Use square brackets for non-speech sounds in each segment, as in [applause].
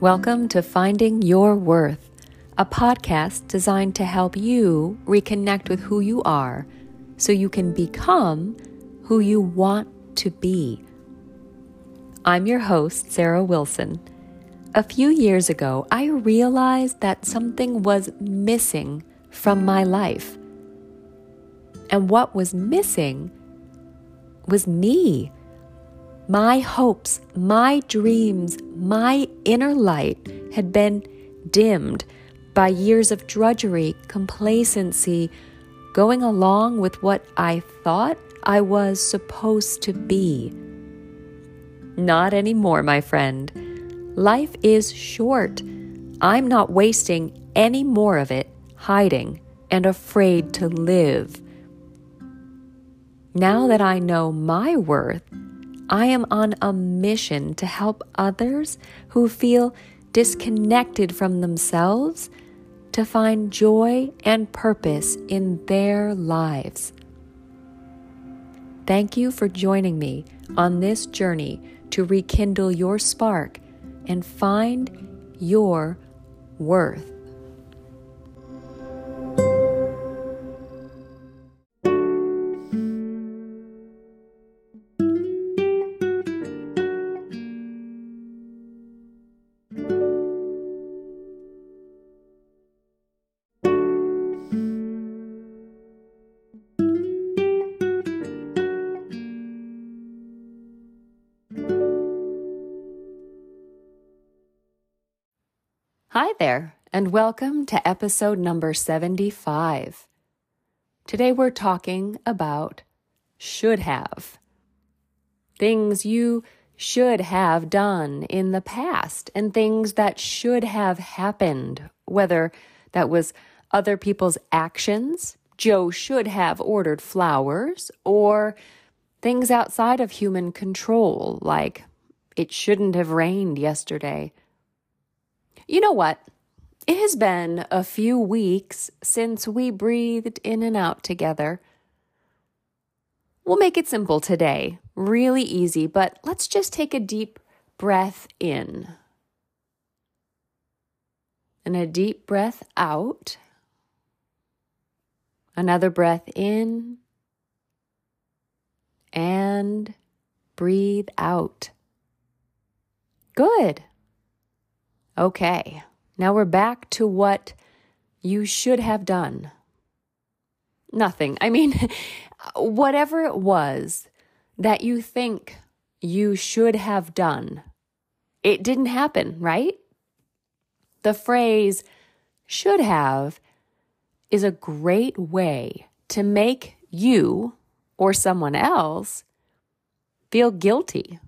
Welcome to Finding Your Worth, a podcast designed to help you reconnect with who you are so you can become who you want to be. I'm your host, Sarah Wilson. A few years ago, I realized that something was missing from my life. And what was missing was me my hopes, my dreams, my inner light had been dimmed by years of drudgery, complacency, going along with what I thought I was supposed to be. Not anymore, my friend. Life is short. I'm not wasting any more of it hiding and afraid to live. Now that I know my worth, I am on a mission to help others who feel disconnected from themselves to find joy and purpose in their lives. Thank you for joining me on this journey to rekindle your spark and find your worth. Hi there, and welcome to episode number 75. Today we're talking about should have. Things you should have done in the past and things that should have happened, whether that was other people's actions, Joe should have ordered flowers, or things outside of human control, like it shouldn't have rained yesterday you know what? It has been a few weeks since we breathed in and out together. We'll make it simple today, really easy, but let's just take a deep breath in and a deep breath out. Another breath in and breathe out. Good. Okay, now we're back to what you should have done. Nothing. I mean, [laughs] whatever it was that you think you should have done, it didn't happen, right? The phrase should have is a great way to make you or someone else feel guilty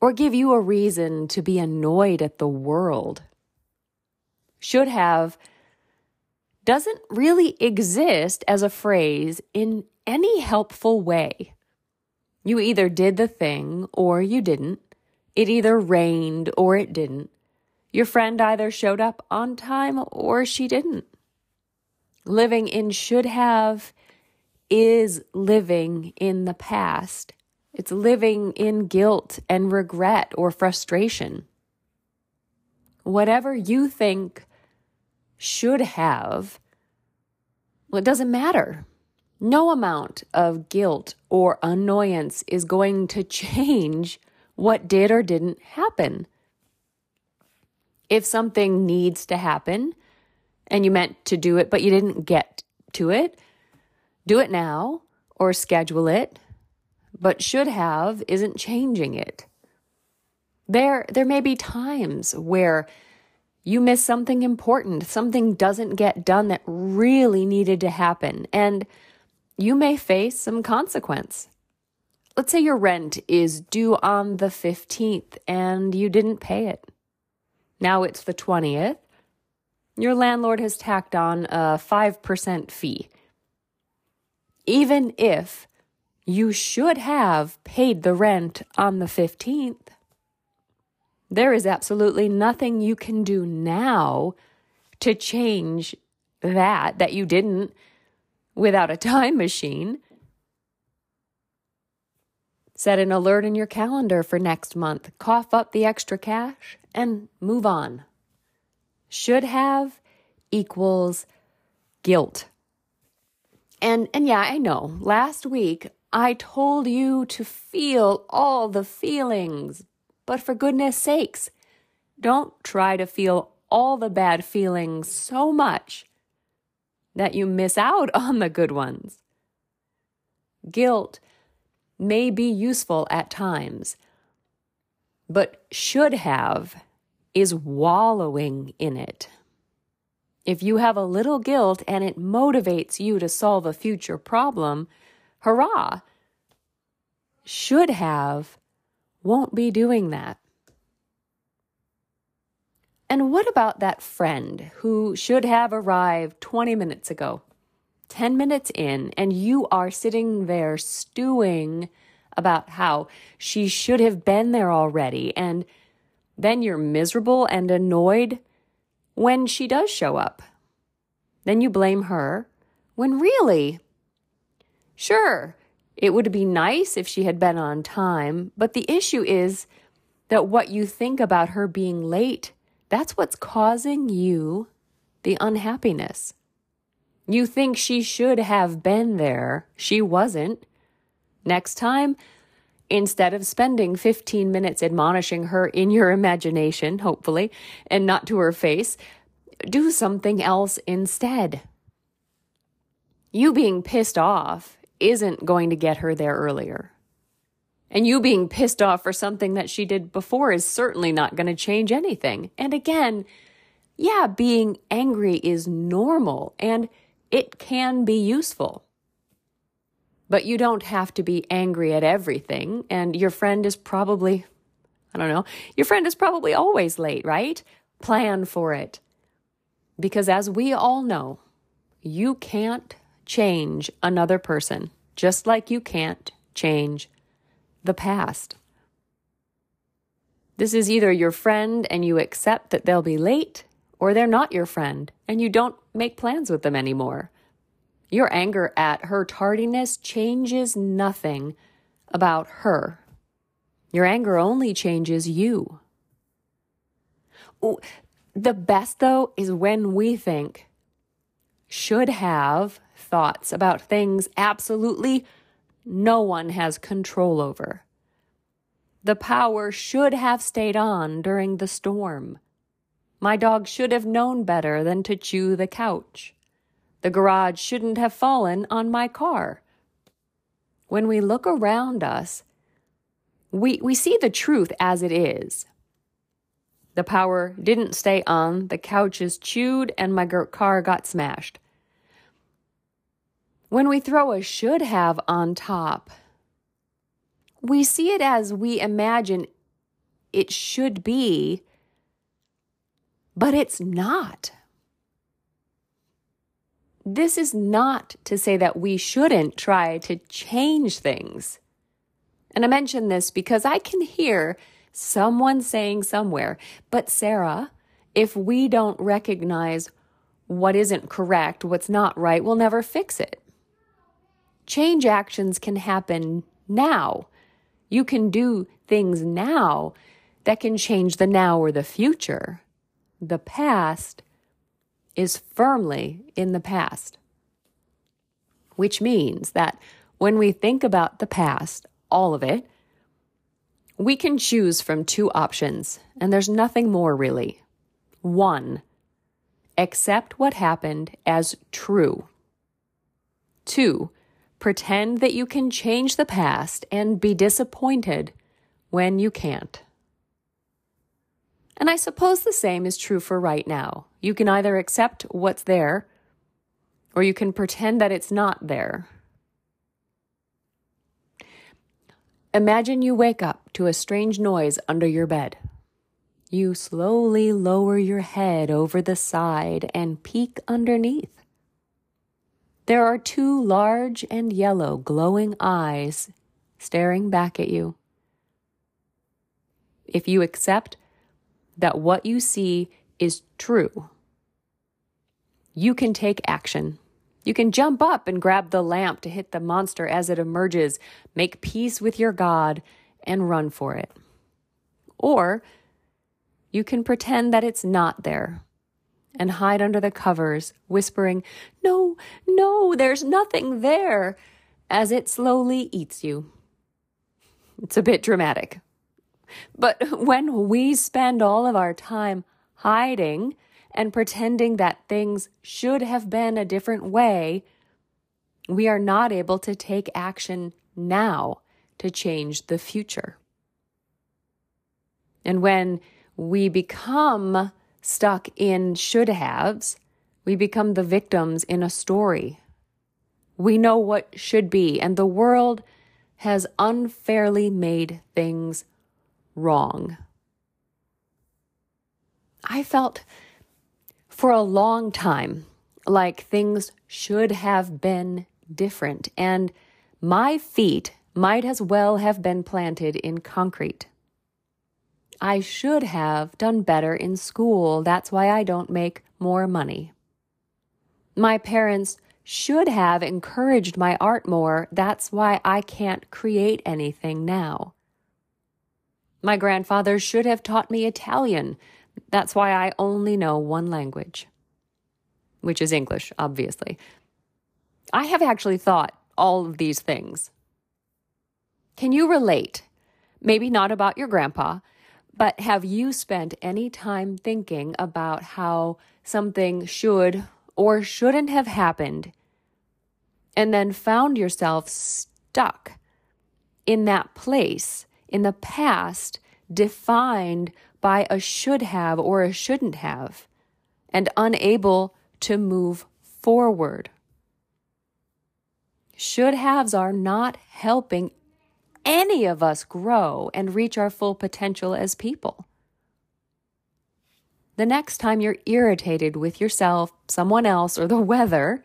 or give you a reason to be annoyed at the world. Should have doesn't really exist as a phrase in any helpful way. You either did the thing or you didn't. It either rained or it didn't. Your friend either showed up on time or she didn't. Living in should have is living in the past it's living in guilt and regret or frustration. Whatever you think should have, well, it doesn't matter. No amount of guilt or annoyance is going to [laughs] change what did or didn't happen. If something needs to happen and you meant to do it, but you didn't get to it, do it now or schedule it but should have isn't changing it. There, there may be times where you miss something important, something doesn't get done that really needed to happen, and you may face some consequence. Let's say your rent is due on the 15th and you didn't pay it. Now it's the 20th. Your landlord has tacked on a 5% fee. Even if you should have paid the rent on the 15th. There is absolutely nothing you can do now to change that, that you didn't without a time machine. Set an alert in your calendar for next month, cough up the extra cash, and move on. Should have equals guilt. And and yeah, I know. Last week I told you to feel all the feelings, but for goodness sakes, don't try to feel all the bad feelings so much that you miss out [laughs] on the good ones. Guilt may be useful at times, but should have is wallowing in it. If you have a little guilt and it motivates you to solve a future problem, hurrah! Should have won't be doing that. And what about that friend who should have arrived 20 minutes ago? 10 minutes in, and you are sitting there stewing about how she should have been there already, and then you're miserable and annoyed when she does show up. Then you blame her, when really, sure, it would be nice if she had been on time, but the issue is that what you think about her being late that's what's causing you the unhappiness. You think she should have been there. She wasn't. Next time, instead of spending 15 minutes admonishing her in your imagination, hopefully, and not to her face, do something else instead. You being pissed off isn't going to get her there earlier. And you being pissed off for something that she did before is certainly not going to change anything. And again, yeah, being angry is normal and it can be useful. But you don't have to be angry at everything. And your friend is probably, I don't know, your friend is probably always late, right? Plan for it. Because as we all know, you can't change another person, just like you can't change the past. This is either your friend and you accept that they'll be late, or they're not your friend and you don't make plans with them anymore. Your anger at her tardiness changes nothing about her. Your anger only changes you. Ooh, the best, though, is when we think, should have thoughts about things absolutely no one has control over. The power should have stayed on during the storm. My dog should have known better than to chew the couch. The garage shouldn't have fallen on my car. When we look around us, we, we see the truth as it is. The power didn't stay on, the couch is chewed, and my car got smashed. When we throw a should have on top, we see it as we imagine it should be, but it's not. This is not to say that we shouldn't try to change things. And I mention this because I can hear someone saying somewhere, but Sarah, if we don't recognize what isn't correct, what's not right, we'll never fix it. Change actions can happen now. You can do things now that can change the now or the future. The past is firmly in the past. Which means that when we think about the past, all of it, we can choose from two options, and there's nothing more really. One, accept what happened as true. Two, Pretend that you can change the past and be disappointed when you can't. And I suppose the same is true for right now. You can either accept what's there or you can pretend that it's not there. Imagine you wake up to a strange noise under your bed. You slowly lower your head over the side and peek underneath. There are two large and yellow glowing eyes staring back at you. If you accept that what you see is true, you can take action. You can jump up and grab the lamp to hit the monster as it emerges, make peace with your God, and run for it. Or you can pretend that it's not there and hide under the covers, whispering, No, no, there's nothing there, as it slowly eats you. It's a bit dramatic. But when we spend all of our time hiding and pretending that things should have been a different way, we are not able to take action now to change the future. And when we become stuck in should haves, we become the victims in a story. We know what should be, and the world has unfairly made things wrong. I felt for a long time like things should have been different, and my feet might as well have been planted in concrete. I should have done better in school. That's why I don't make more money. My parents should have encouraged my art more. That's why I can't create anything now. My grandfather should have taught me Italian. That's why I only know one language, which is English, obviously. I have actually thought all of these things. Can you relate? Maybe not about your grandpa, but have you spent any time thinking about how something should or shouldn't have happened and then found yourself stuck in that place in the past defined by a should have or a shouldn't have and unable to move forward? Should haves are not helping any of us grow and reach our full potential as people. The next time you're irritated with yourself, someone else, or the [laughs] weather,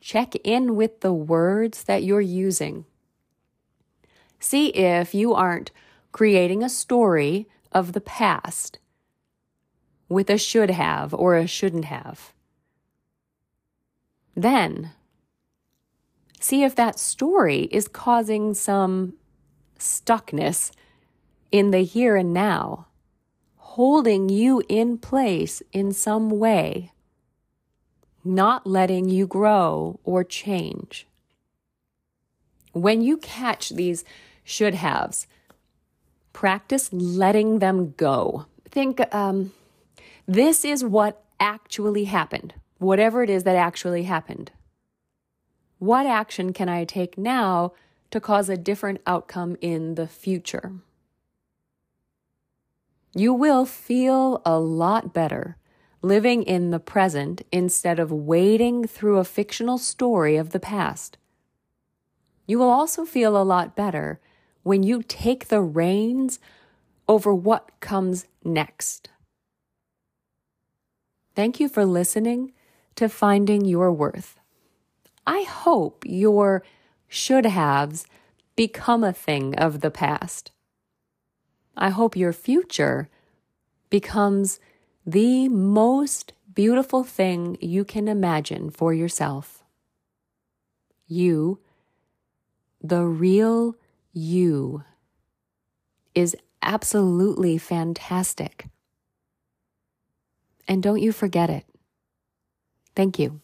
check in with the words that you're using. See if you aren't creating a story of the past with a should have or a shouldn't have. Then, see if that story is causing some stuckness in the here and now, holding you in place in some way, not letting you grow or change. When you catch these should haves, practice letting them go. Think, um, this is what actually happened, whatever it is that actually happened. What action can I take now to cause a different outcome in the future. You will feel a lot better living in the present instead of wading through a fictional story of the past. You will also feel a lot better when you take the reins over what comes next. Thank you for listening to Finding Your Worth. I hope your should haves become a thing of the past. I hope your future becomes the most beautiful thing you can imagine for yourself. You, the real you, is absolutely fantastic. And don't you forget it. Thank you.